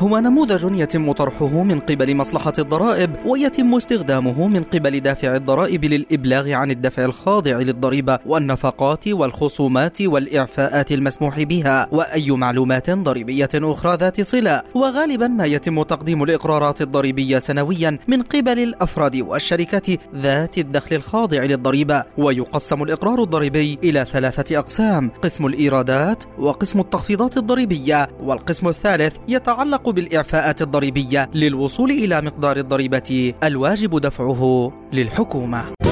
هو نموذج يتم طرحه من قبل مصلحة الضرائب ويتم استخدامه من قبل دافع الضرائب للإبلاغ عن الدفع الخاضع للضريبة والنفقات والخصومات والإعفاءات المسموح بها وأي معلومات ضريبية أخرى ذات صلة. وغالبا ما يتم تقديم الإقرارات الضريبية سنويا من قبل الأفراد والشركات ذات الدخل الخاضع للضريبة. ويقسم الإقرار الضريبي إلى ثلاثة أقسام قسم الإيرادات وقسم التخفيضات الضريبية والقسم الثالث يتعلق بالإعفاءات الضريبية للوصول إلى مقدار الضريبة الواجب دفعه للحكومة.